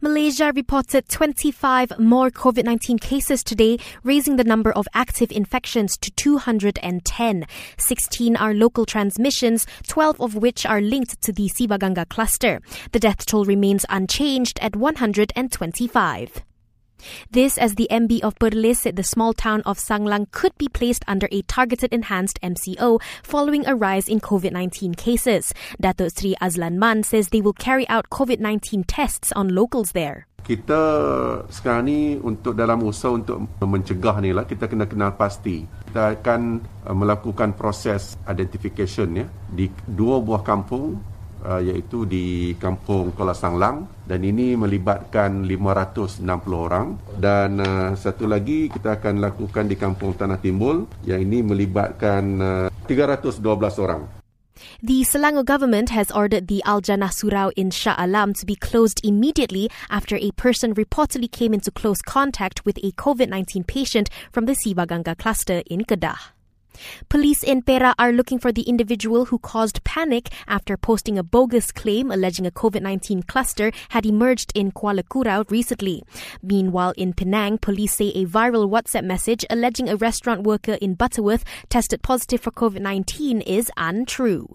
Malaysia reported 25 more COVID 19 cases today, raising the number of active infections to 210. 16 are local transmissions, 12 of which are linked to the Sivagangga cluster. The death toll remains unchanged at 125. This, as the MB of Perlis said the small town of Sanglang could be placed under a targeted enhanced MCO following a rise in COVID 19 cases. Dato Sri Azlan Man says they will carry out COVID 19 tests on locals there. Kita sekarang ni untuk dalam usaha untuk mencegah ni lah kita kena kenal pasti. Kita akan uh, melakukan proses identification ya di dua buah kampung uh, iaitu di kampung Kuala Sanglang dan ini melibatkan 560 orang dan uh, satu lagi kita akan lakukan di kampung Tanah Timbul yang ini melibatkan uh, 312 orang. The Selangor government has ordered the Al Jannah Surau in Shah Alam to be closed immediately after a person reportedly came into close contact with a COVID 19 patient from the Sibaganga cluster in Kedah. Police in Perak are looking for the individual who caused panic after posting a bogus claim alleging a COVID 19 cluster had emerged in Kuala Kurau recently. Meanwhile, in Penang, police say a viral WhatsApp message alleging a restaurant worker in Butterworth tested positive for COVID 19 is untrue.